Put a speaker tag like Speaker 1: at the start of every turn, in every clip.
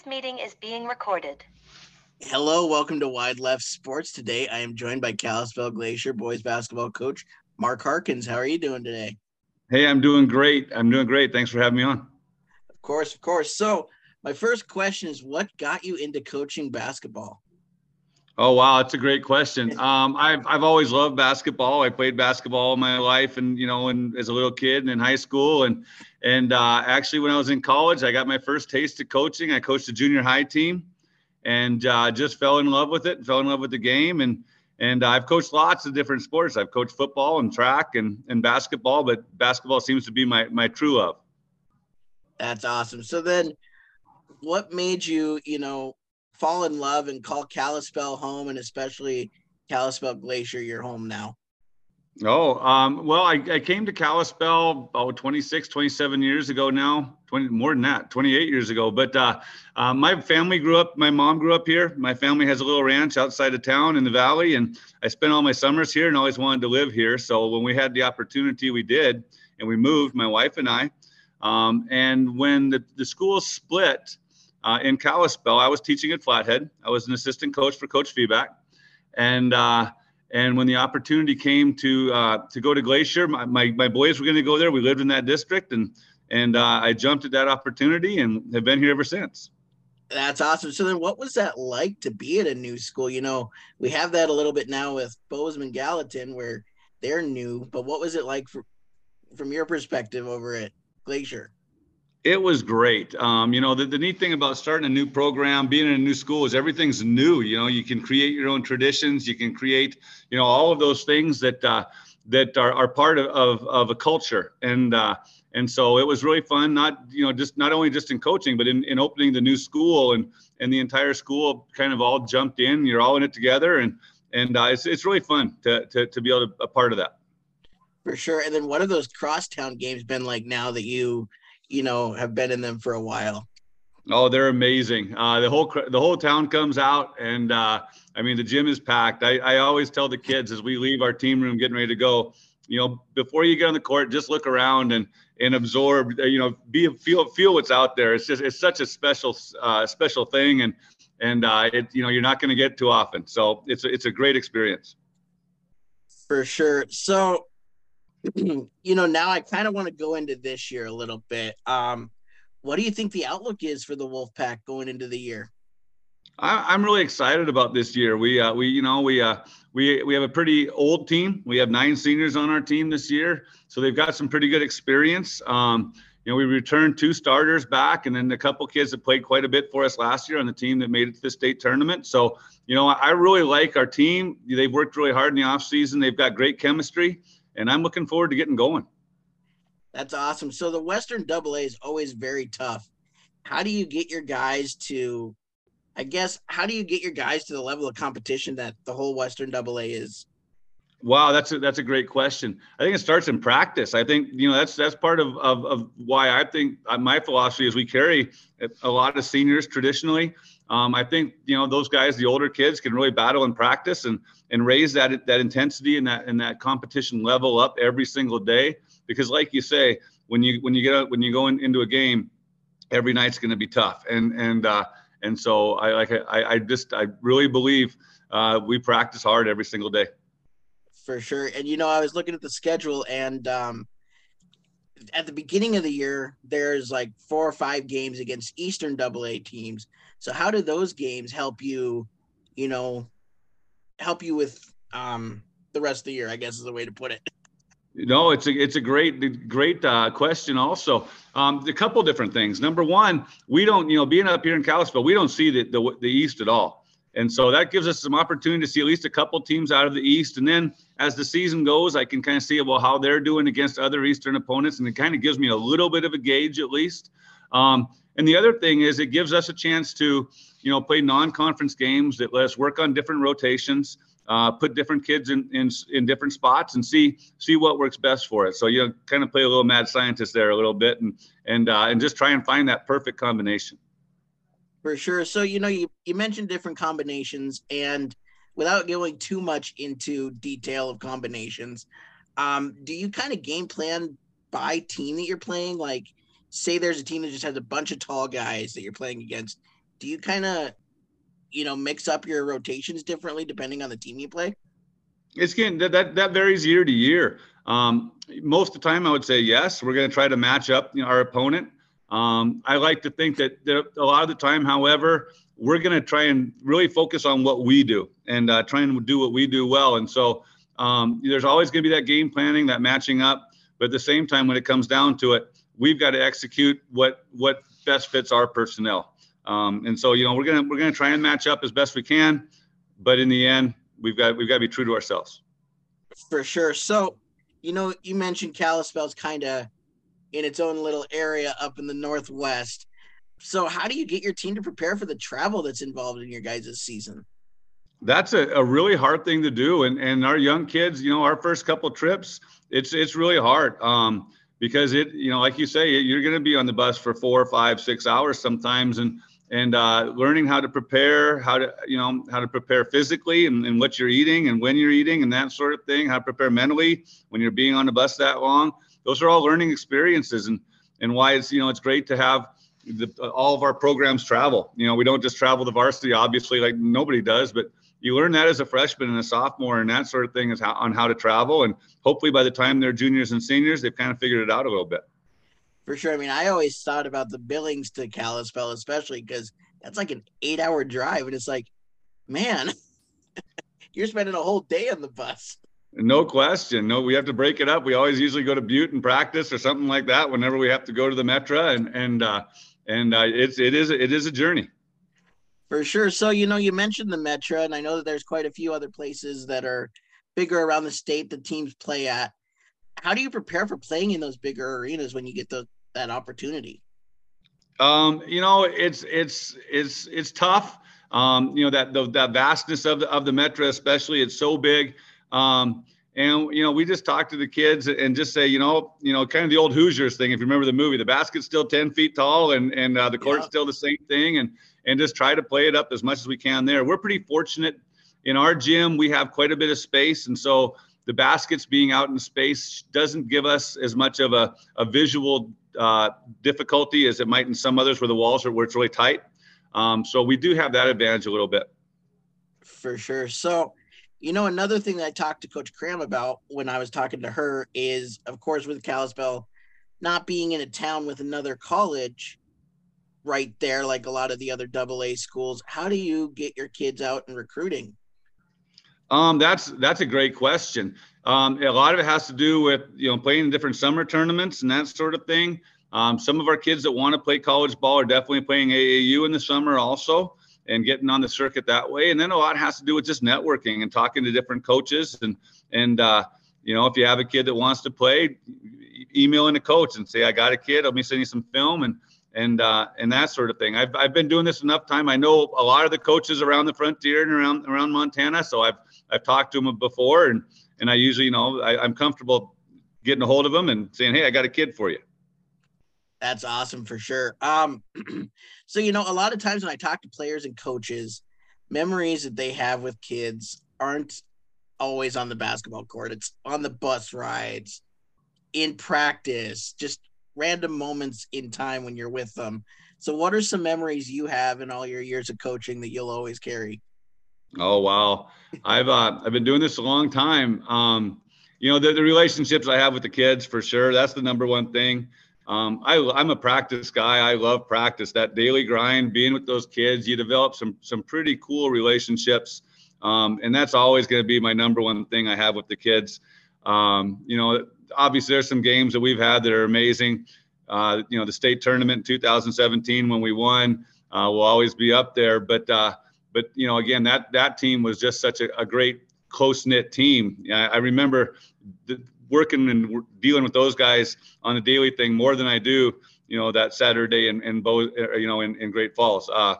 Speaker 1: This meeting is being recorded.
Speaker 2: Hello, welcome to Wide Left Sports. Today I am joined by Kalispell Glacier boys basketball coach Mark Harkins. How are you doing today?
Speaker 3: Hey, I'm doing great. I'm doing great. Thanks for having me on.
Speaker 2: Of course, of course. So, my first question is what got you into coaching basketball?
Speaker 3: Oh wow, that's a great question. Um, I've I've always loved basketball. I played basketball all my life, and you know, and as a little kid and in high school, and and uh, actually when I was in college, I got my first taste of coaching. I coached a junior high team, and uh, just fell in love with it. Fell in love with the game, and and I've coached lots of different sports. I've coached football and track and and basketball, but basketball seems to be my my true love.
Speaker 2: That's awesome. So then, what made you, you know, fall in love and call Kalispell home, and especially Kalispell Glacier your home now?
Speaker 3: Oh, um, well, I, I came to Kalispell about 26, 27 years ago now, 20, more than that, 28 years ago. But uh, uh, my family grew up, my mom grew up here. My family has a little ranch outside of town in the valley, and I spent all my summers here and always wanted to live here. So when we had the opportunity, we did, and we moved, my wife and I. Um, and when the, the school split uh, in Kalispell, I was teaching at Flathead. I was an assistant coach for Coach Feedback. And uh, and when the opportunity came to uh, to go to Glacier, my, my, my boys were going to go there. We lived in that district, and and uh, I jumped at that opportunity and have been here ever since.
Speaker 2: That's awesome. So then, what was that like to be at a new school? You know, we have that a little bit now with Bozeman Gallatin, where they're new. But what was it like for, from your perspective over at Glacier?
Speaker 3: It was great. Um, you know, the, the neat thing about starting a new program, being in a new school is everything's new. You know, you can create your own traditions. You can create, you know, all of those things that uh, that are, are part of, of, of a culture. And uh, and so it was really fun. Not you know just not only just in coaching, but in, in opening the new school and and the entire school kind of all jumped in. You're all in it together, and and uh, it's it's really fun to to to be able to a part of that.
Speaker 2: For sure. And then what have those crosstown games been like now that you you know have been in them for a while.
Speaker 3: Oh, they're amazing. Uh, the whole the whole town comes out, and uh, I mean the gym is packed. I, I always tell the kids as we leave our team room, getting ready to go, you know, before you get on the court, just look around and and absorb. You know, be feel feel what's out there. It's just it's such a special uh, special thing, and and uh, it you know you're not going to get too often. So it's it's a great experience.
Speaker 2: For sure. So you know, now I kind of want to go into this year a little bit. Um, what do you think the outlook is for the Wolfpack going into the year?
Speaker 3: I, am really excited about this year. We, uh, we, you know, we, uh, we, we have a pretty old team. We have nine seniors on our team this year, so they've got some pretty good experience. Um, you know, we returned two starters back, and then a couple kids that played quite a bit for us last year on the team that made it to the state tournament. So, you know, I really like our team. They've worked really hard in the off season. They've got great chemistry and I'm looking forward to getting going.
Speaker 2: That's awesome. So the Western Double A is always very tough. How do you get your guys to, I guess, how do you get your guys to the level of competition that the whole Western Double A is?
Speaker 3: Wow, that's a, that's a great question. I think it starts in practice. I think you know that's that's part of, of, of why I think uh, my philosophy is we carry a lot of seniors traditionally. Um, I think you know those guys, the older kids, can really battle in practice and and raise that that intensity and that and that competition level up every single day. Because like you say, when you when you get out when you go in, into a game, every night's going to be tough. And and uh, and so I like I, I just I really believe uh, we practice hard every single day
Speaker 2: for sure. And you know, I was looking at the schedule, and um, at the beginning of the year, there's like four or five games against Eastern Double A teams. So how do those games help you? You know, help you with um, the rest of the year. I guess is the way to put it.
Speaker 3: No, it's a it's a great great uh, question. Also, um, a couple different things. Number one, we don't you know being up here in Kalispell, we don't see the, the the East at all. And so that gives us some opportunity to see at least a couple teams out of the East. And then as the season goes, I can kind of see well how they're doing against other Eastern opponents, and it kind of gives me a little bit of a gauge at least. Um, and the other thing is it gives us a chance to, you know, play non-conference games that let us work on different rotations, uh, put different kids in, in in different spots, and see see what works best for us. So you know, kind of play a little mad scientist there a little bit, and and uh, and just try and find that perfect combination.
Speaker 2: For sure. So you know, you you mentioned different combinations, and without going too much into detail of combinations, um, do you kind of game plan by team that you're playing? Like, say there's a team that just has a bunch of tall guys that you're playing against. do you kind of, you know, mix up your rotations differently depending on the team you play?
Speaker 3: It's getting that that, that varies year to year. Um, most of the time, I would say yes. We're going to try to match up you know, our opponent. Um, I like to think that, a lot of the time, however, we're going to try and really focus on what we do and uh, trying to do what we do well. And so um, there's always going to be that game planning, that matching up. But at the same time, when it comes down to it, we've got to execute what what best fits our personnel. Um, and so you know we're gonna we're gonna try and match up as best we can, but in the end, we've got we've got to be true to ourselves.
Speaker 2: For sure. So, you know, you mentioned Kalispell's kind of in its own little area up in the northwest. So, how do you get your team to prepare for the travel that's involved in your guys' season?
Speaker 3: That's a, a really hard thing to do, and and our young kids, you know, our first couple trips, it's it's really hard um, because it, you know, like you say, you're going to be on the bus for four, five, six hours sometimes, and and uh, learning how to prepare, how to you know how to prepare physically and, and what you're eating and when you're eating and that sort of thing. How to prepare mentally when you're being on the bus that long. Those are all learning experiences, and and why it's you know it's great to have the, all of our programs travel. You know, we don't just travel the varsity, obviously, like nobody does, but you learn that as a freshman and a sophomore and that sort of thing is how, on how to travel. And hopefully by the time they're juniors and seniors, they've kind of figured it out a little bit
Speaker 2: for sure. I mean, I always thought about the Billings to Kalispell, especially because that's like an eight hour drive. And it's like, man, you're spending a whole day on the bus.
Speaker 3: No question. No, we have to break it up. We always usually go to Butte and practice or something like that whenever we have to go to the Metra. And, and, uh, and uh, it's, it is, it is a journey.
Speaker 2: For sure. So, you know, you mentioned the Metra, and I know that there's quite a few other places that are bigger around the state that teams play at. How do you prepare for playing in those bigger arenas when you get the that opportunity?
Speaker 3: Um, you know, it's it's it's it's tough. Um, you know that the that vastness of the of the Metra, especially, it's so big. Um, and you know, we just talk to the kids and just say, you know, you know, kind of the old Hoosiers thing. If you remember the movie, the basket's still ten feet tall, and and uh, the court's yeah. still the same thing, and and just try to play it up as much as we can there. We're pretty fortunate in our gym. We have quite a bit of space, and so the baskets being out in space doesn't give us as much of a, a visual uh, difficulty as it might in some others where the walls are where it's really tight. Um, so we do have that advantage a little bit.
Speaker 2: For sure. So, you know, another thing that I talked to Coach Cram about when I was talking to her is, of course, with Kalispell not being in a town with another college right there, like a lot of the other double A schools. How do you get your kids out and recruiting?
Speaker 3: Um, that's that's a great question. Um, a lot of it has to do with you know playing in different summer tournaments and that sort of thing. Um, some of our kids that want to play college ball are definitely playing AAU in the summer also and getting on the circuit that way. And then a lot has to do with just networking and talking to different coaches and and uh, you know if you have a kid that wants to play, emailing a coach and say I got a kid, let me send you some film and and uh, and that sort of thing. I've I've been doing this enough time. I know a lot of the coaches around the frontier and around around Montana, so I've I've talked to them before, and and I usually you know I, I'm comfortable getting a hold of them and saying, hey, I got a kid for you.
Speaker 2: That's awesome for sure. Um, so you know, a lot of times when I talk to players and coaches, memories that they have with kids aren't always on the basketball court. It's on the bus rides, in practice, just random moments in time when you're with them. So, what are some memories you have in all your years of coaching that you'll always carry?
Speaker 3: Oh wow, I've uh, I've been doing this a long time. Um, you know the, the relationships I have with the kids for sure. That's the number one thing. Um, I, I'm a practice guy. I love practice. That daily grind, being with those kids, you develop some some pretty cool relationships, um, and that's always going to be my number one thing I have with the kids. Um, you know, obviously there's some games that we've had that are amazing. Uh, you know, the state tournament in 2017 when we won uh, will always be up there. But uh, but you know, again, that that team was just such a, a great close knit team. I, I remember the, working and dealing with those guys on a daily thing more than I do, you know, that Saturday in, in both, you know, in, in Great Falls. Uh,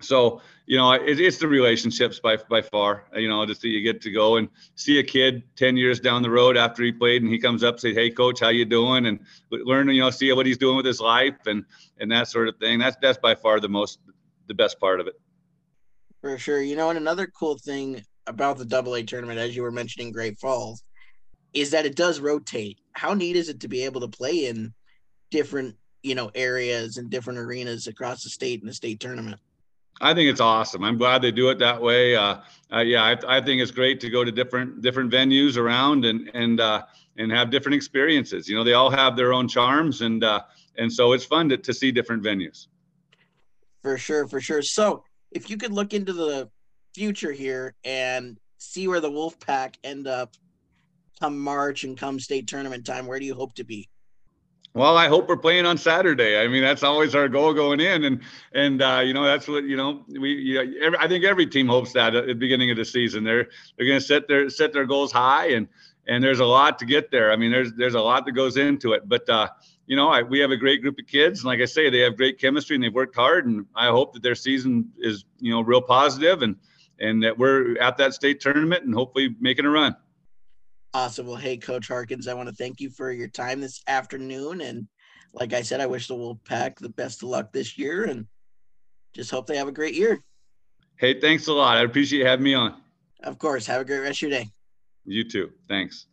Speaker 3: so you know it, it's the relationships by by far you know just that you get to go and see a kid 10 years down the road after he played and he comes up say hey coach how you doing? and learn you know see what he's doing with his life and and that sort of thing. That's that's by far the most the best part of it.
Speaker 2: For sure. You know and another cool thing about the double a tournament as you were mentioning great falls is that it does rotate how neat is it to be able to play in different you know areas and different arenas across the state in the state tournament
Speaker 3: I think it's awesome. I'm glad they do it that way. Uh, uh, yeah, I, I, think it's great to go to different different venues around and and uh, and have different experiences. You know, they all have their own charms, and uh, and so it's fun to, to see different venues.
Speaker 2: For sure, for sure. So, if you could look into the future here and see where the Wolfpack end up come March and come state tournament time, where do you hope to be?
Speaker 3: Well, I hope we're playing on Saturday. I mean, that's always our goal going in, and and uh, you know that's what you know we. You know, every, I think every team hopes that at the beginning of the season they're they're going to set their set their goals high, and and there's a lot to get there. I mean, there's there's a lot that goes into it, but uh, you know, I, we have a great group of kids, and like I say, they have great chemistry and they've worked hard, and I hope that their season is you know real positive, and and that we're at that state tournament and hopefully making a run.
Speaker 2: Awesome. Well, hey, Coach Harkins, I want to thank you for your time this afternoon. And like I said, I wish the Wolfpack the best of luck this year and just hope they have a great year.
Speaker 3: Hey, thanks a lot. I appreciate you having me on.
Speaker 2: Of course. Have a great rest of your day.
Speaker 3: You too. Thanks.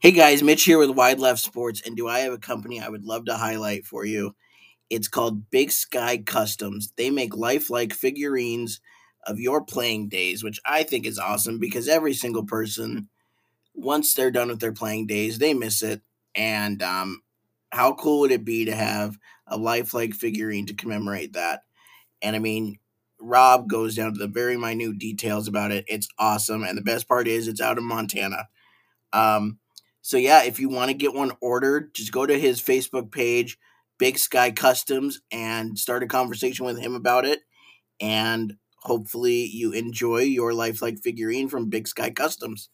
Speaker 2: Hey guys, Mitch here with Wide Left Sports, and do I have a company I would love to highlight for you? It's called Big Sky Customs. They make lifelike figurines of your playing days, which I think is awesome because every single person, once they're done with their playing days, they miss it. And um, how cool would it be to have a lifelike figurine to commemorate that? And I mean, Rob goes down to the very minute details about it. It's awesome. And the best part is, it's out in Montana. Um, so yeah, if you want to get one ordered, just go to his Facebook page, Big Sky Customs, and start a conversation with him about it. And hopefully you enjoy your lifelike figurine from Big Sky Customs.